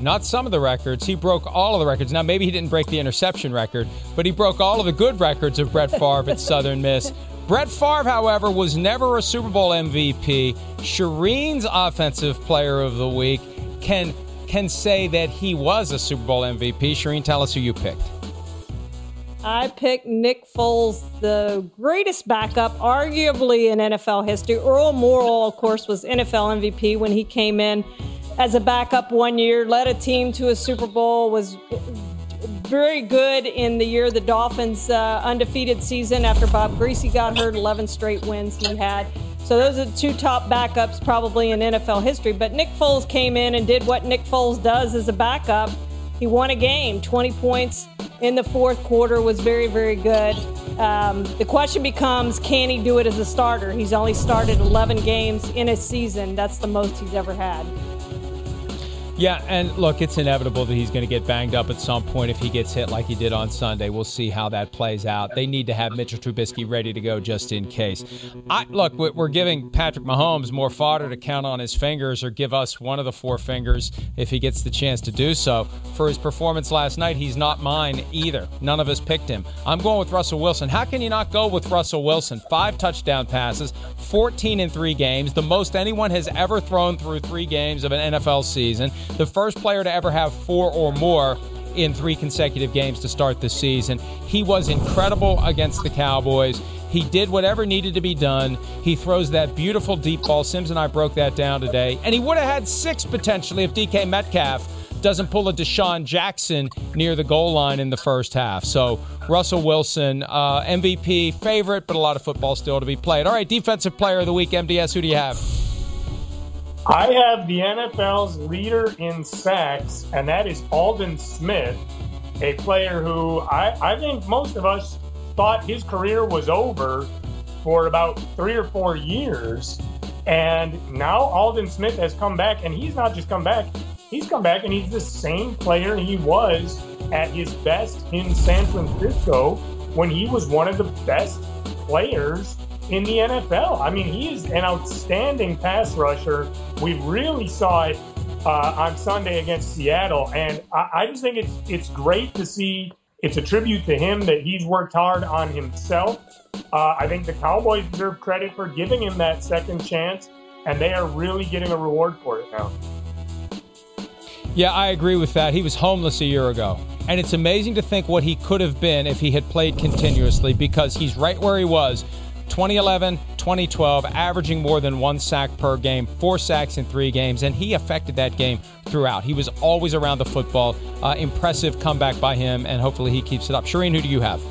Not some of the records. He broke all of the records. Now, maybe he didn't break the interception record, but he broke all of the good records of Brett Favre at Southern Miss. Brett Favre, however, was never a Super Bowl MVP. Charean's Offensive Player of the Week can can say that he was a Super Bowl MVP. Charean, tell us who you picked. I picked Nick Foles, the greatest backup, arguably in NFL history. Earl Morrall, of course, was NFL MVP when he came in as a backup one year, led a team to a Super Bowl, was very good in the year the Dolphins' uh, undefeated season after Bob Griese got hurt, 11 straight wins he had. So those are the two top backups probably in NFL history. But Nick Foles came in and did what Nick Foles does as a backup. He won a game, 20 points in the fourth quarter was very, very good. Um, the question becomes, can he do it as a starter? He's only started 11 games in a season. That's the most he's ever had. Yeah, and look, it's inevitable that he's going to get banged up at some point if he gets hit like he did on Sunday. We'll see how that plays out. They need to have Mitchell Trubisky ready to go just in case. I, look, we're giving Patrick Mahomes more fodder to count on his fingers or give us one of the four fingers if he gets the chance to do so. For his performance last night, he's not mine either. None of us picked him. I'm going with Russell Wilson. How can you not go with Russell Wilson? Five touchdown passes, 14 in three games, the most anyone has ever thrown through three games of an NFL season the first player to ever have four or more in three consecutive games to start the season. He was incredible against the Cowboys. He did whatever needed to be done. He throws that beautiful deep ball. Simms and I broke that down today. And he would have had six potentially if DK Metcalf doesn't pull a DeSean Jackson near the goal line in the first half. So, Russell Wilson, uh, MVP favorite, but a lot of football still to be played. All right, Defensive Player of the Week, MDS, who do you have? I have the NFL's leader in sacks, and that is Aldon Smith, a player who I, I think most of us thought his career was over for about three or four years. And now Aldon Smith has come back, and he's not just come back, he's come back and he's the same player he was at his best in San Francisco when he was one of the best players in the NFL. I mean, he is an outstanding pass rusher. We really saw it uh, on Sunday against Seattle, and I, I just think it's it's great to see. It's a tribute to him that he's worked hard on himself. Uh, I think the Cowboys deserve credit for giving him that second chance, and they are really getting a reward for it now. Yeah, I agree with that. He was homeless a year ago. And it's amazing to think what he could have been if he had played continuously because he's right where he was 2011, 2012, averaging more than one sack per game, four sacks in three games, and he affected that game throughout. He was always around the football. Uh, impressive comeback by him, and hopefully he keeps it up. Charean, who do you have?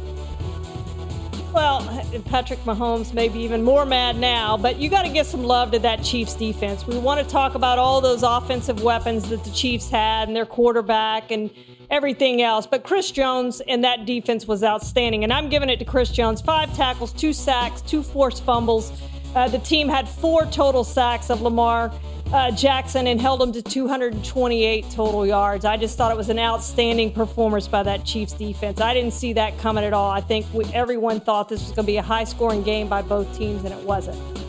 Well, Patrick Mahomes may be even more mad now, but you got to give some love to that Chiefs defense. We want to talk about all those offensive weapons that the Chiefs had and their quarterback and everything else. But Chris Jones and that defense was outstanding. And I'm giving it to Chris Jones five tackles, two sacks, two forced fumbles. Uh, the team had four total sacks of Lamar uh, Jackson and held him to 228 total yards. I just thought it was an outstanding performance by that Chiefs defense. I didn't see that coming at all. I think we, everyone thought this was going to be a high scoring game by both teams, and it wasn't.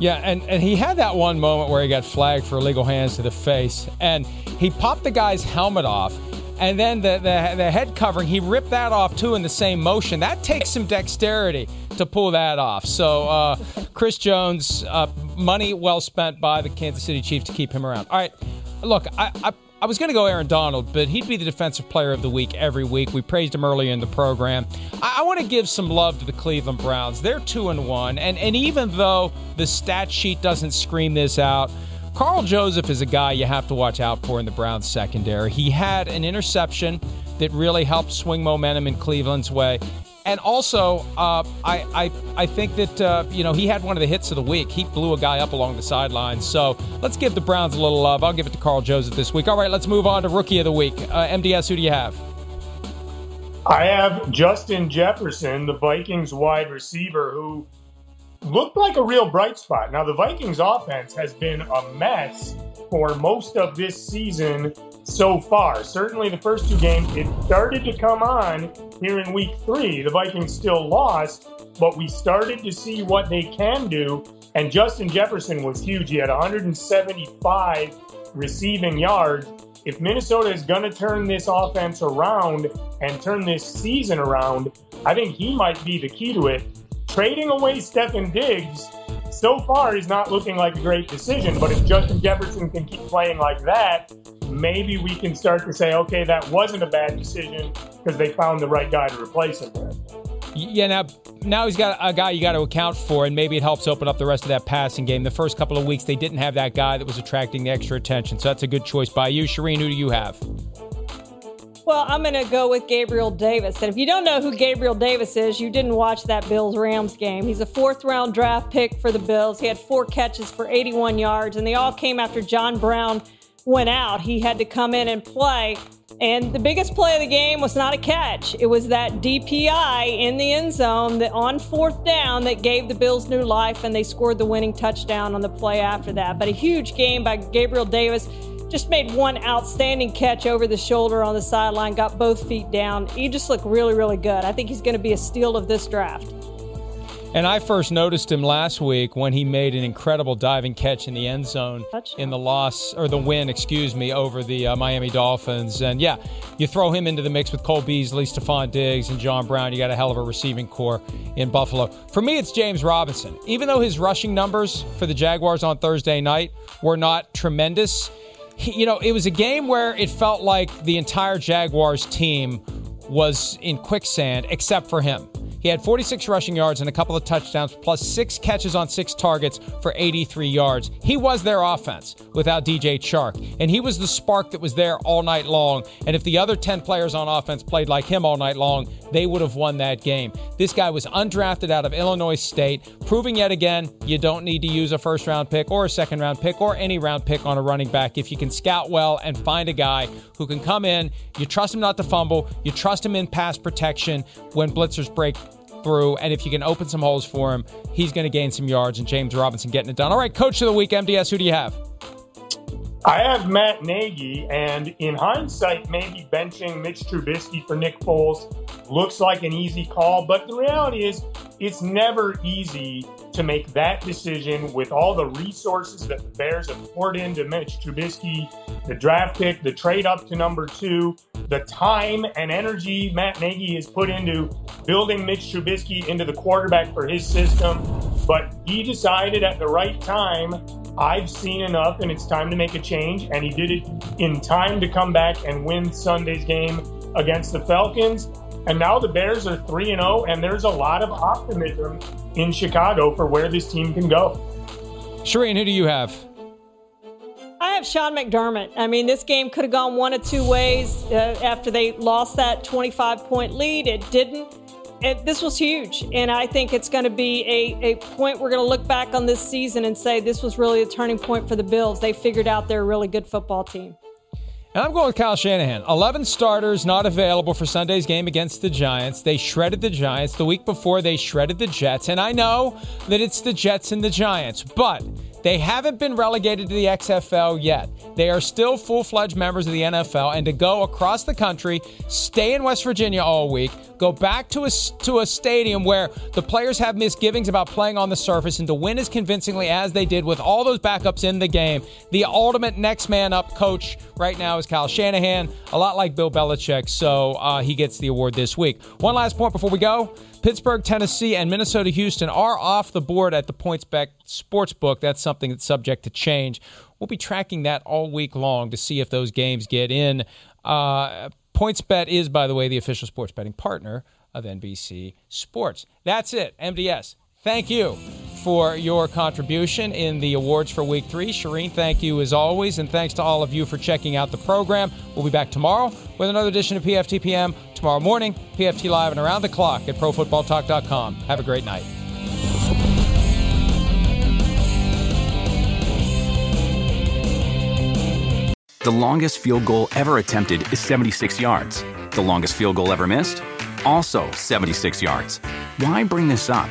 Yeah, and, and he had that one moment where he got flagged for illegal hands to the face, and he popped the guy's helmet off and then the, the, the head covering, he ripped that off too in the same motion. That takes some dexterity to pull that off. So, uh, Chris Jones, uh, money well spent by the Kansas City Chiefs to keep him around. All right, look, I, I, I was going to go Aaron Donald, but he'd be the defensive player of the week every week. We praised him earlier in the program. I, I want to give some love to the Cleveland Browns. They're two and one, and and even though the stat sheet doesn't scream this out. Karl Joseph is a guy you have to watch out for in the Browns secondary. He had an interception that really helped swing momentum in Cleveland's way. And also, uh, I, I I think that uh, you know he had one of the hits of the week. He blew a guy up along the sidelines. So let's give the Browns a little love. I'll give it to Karl Joseph this week. All right, let's move on to Rookie of the Week. Uh, MDS, who do you have? I have Justin Jefferson, the Vikings wide receiver, who looked like a real bright spot. Now, the Vikings offense has been a mess for most of this season so far. Certainly, the first two games, it started to come on here in week three. The Vikings still lost, but we started to see what they can do. And Justin Jefferson was huge. He had 175 receiving yards. If Minnesota is going to turn this offense around and turn this season around, I think he might be the key to it trading away Stefon Diggs so far is not looking like a great decision. But if Justin Jefferson can keep playing like that, maybe we can start to say, okay, that wasn't a bad decision because they found the right guy to replace him. Yeah, now now he's got a guy you got to account for, and maybe it helps open up the rest of that passing game. The first couple of weeks, they didn't have that guy that was attracting the extra attention, so that's a good choice by you, Charean. Who do you have? Well, I'm going to go with Gabriel Davis. And if you don't know who Gabriel Davis is, you didn't watch that Bills Rams game. He's a fourth round draft pick for the Bills. He had four catches for 81 yards, and they all came after John Brown went out. He had to come in and play. And the biggest play of the game was not a catch. It was that DPI in the end zone that on fourth down that gave the Bills new life, and they scored the winning touchdown on the play after that. But a huge game by Gabriel Davis just made one outstanding catch over the shoulder on the sideline, got both feet down. He just looked really, really good. I think he's going to be a steal of this draft. And I first noticed him last week when he made an incredible diving catch in the end zone in the loss or the win, excuse me, over the uh, Miami Dolphins. And yeah, you throw him into the mix with Cole Beasley, Stefon Diggs, and John Brown. You got a hell of a receiving corps in Buffalo. For me, it's James Robinson. Even though his rushing numbers for the Jaguars on Thursday night were not tremendous, you know, it was a game where it felt like the entire Jaguars team was in quicksand except for him. He had 46 rushing yards and a couple of touchdowns, plus six catches on six targets for 83 yards. He was their offense without DJ Chark, and he was the spark that was there all night long. And if the other 10 players on offense played like him all night long, they would have won that game. This guy was undrafted out of Illinois State, proving yet again you don't need to use a first round pick or a second round pick or any round pick on a running back if you can scout well and find a guy who can come in. You trust him not to fumble, you trust him in pass protection when blitzers break through. And if you can open some holes for him, he's going to gain some yards. And James Robinson getting it done. All right, coach of the week, MDS, who do you have? I have Matt Nagy, and in hindsight, maybe benching Mitch Trubisky for Nick Foles looks like an easy call, but the reality is it's never easy to make that decision with all the resources that the Bears have poured into Mitch Trubisky, the draft pick, the trade up to number two, the time and energy Matt Nagy has put into building Mitch Trubisky into the quarterback for his system. But he decided at the right time I've seen enough and it's time to make a change. And he did it in time to come back and win Sunday's game against the Falcons. And now the Bears are 3 and 0, and there's a lot of optimism in Chicago for where this team can go. Charean, who do you have? I have Sean McDermott. I mean, this game could have gone one of two ways uh, after they lost that 25 point lead. It didn't it, this was huge. And I think it's going to be a, a point we're going to look back on this season and say this was really a turning point for the Bills. They figured out they're a really good football team. And I'm going with Kyle Shanahan. 11 starters not available for Sunday's game against the Giants. They shredded the Giants. The week before, they shredded the Jets. And I know that it's the Jets and the Giants, but they haven't been relegated to the XFL yet. They are still full fledged members of the NFL, and to go across the country, stay in West Virginia all week, go back to a, to a stadium where the players have misgivings about playing on the surface, and to win as convincingly as they did with all those backups in the game. The ultimate next man up coach right now is Kyle Shanahan, a lot like Bill Belichick, so uh, he gets the award this week. One last point before we go. Pittsburgh, Tennessee, and Minnesota, Houston are off the board at the PointsBet Sportsbook. That's something that's subject to change. We'll be tracking that all week long to see if those games get in. Uh, PointsBet is, by the way, the official sports betting partner of NBC Sports. That's it. MDS. Thank you for your contribution in the awards for week three. Charean, thank you as always. And thanks to all of you for checking out the program. We'll be back tomorrow with another edition of PFTPM. Tomorrow morning, PFT Live and around the clock at ProFootballTalk.com. Have a great night. The longest field goal ever attempted is 76 yards. The longest field goal ever missed? Also 76 yards. Why bring this up?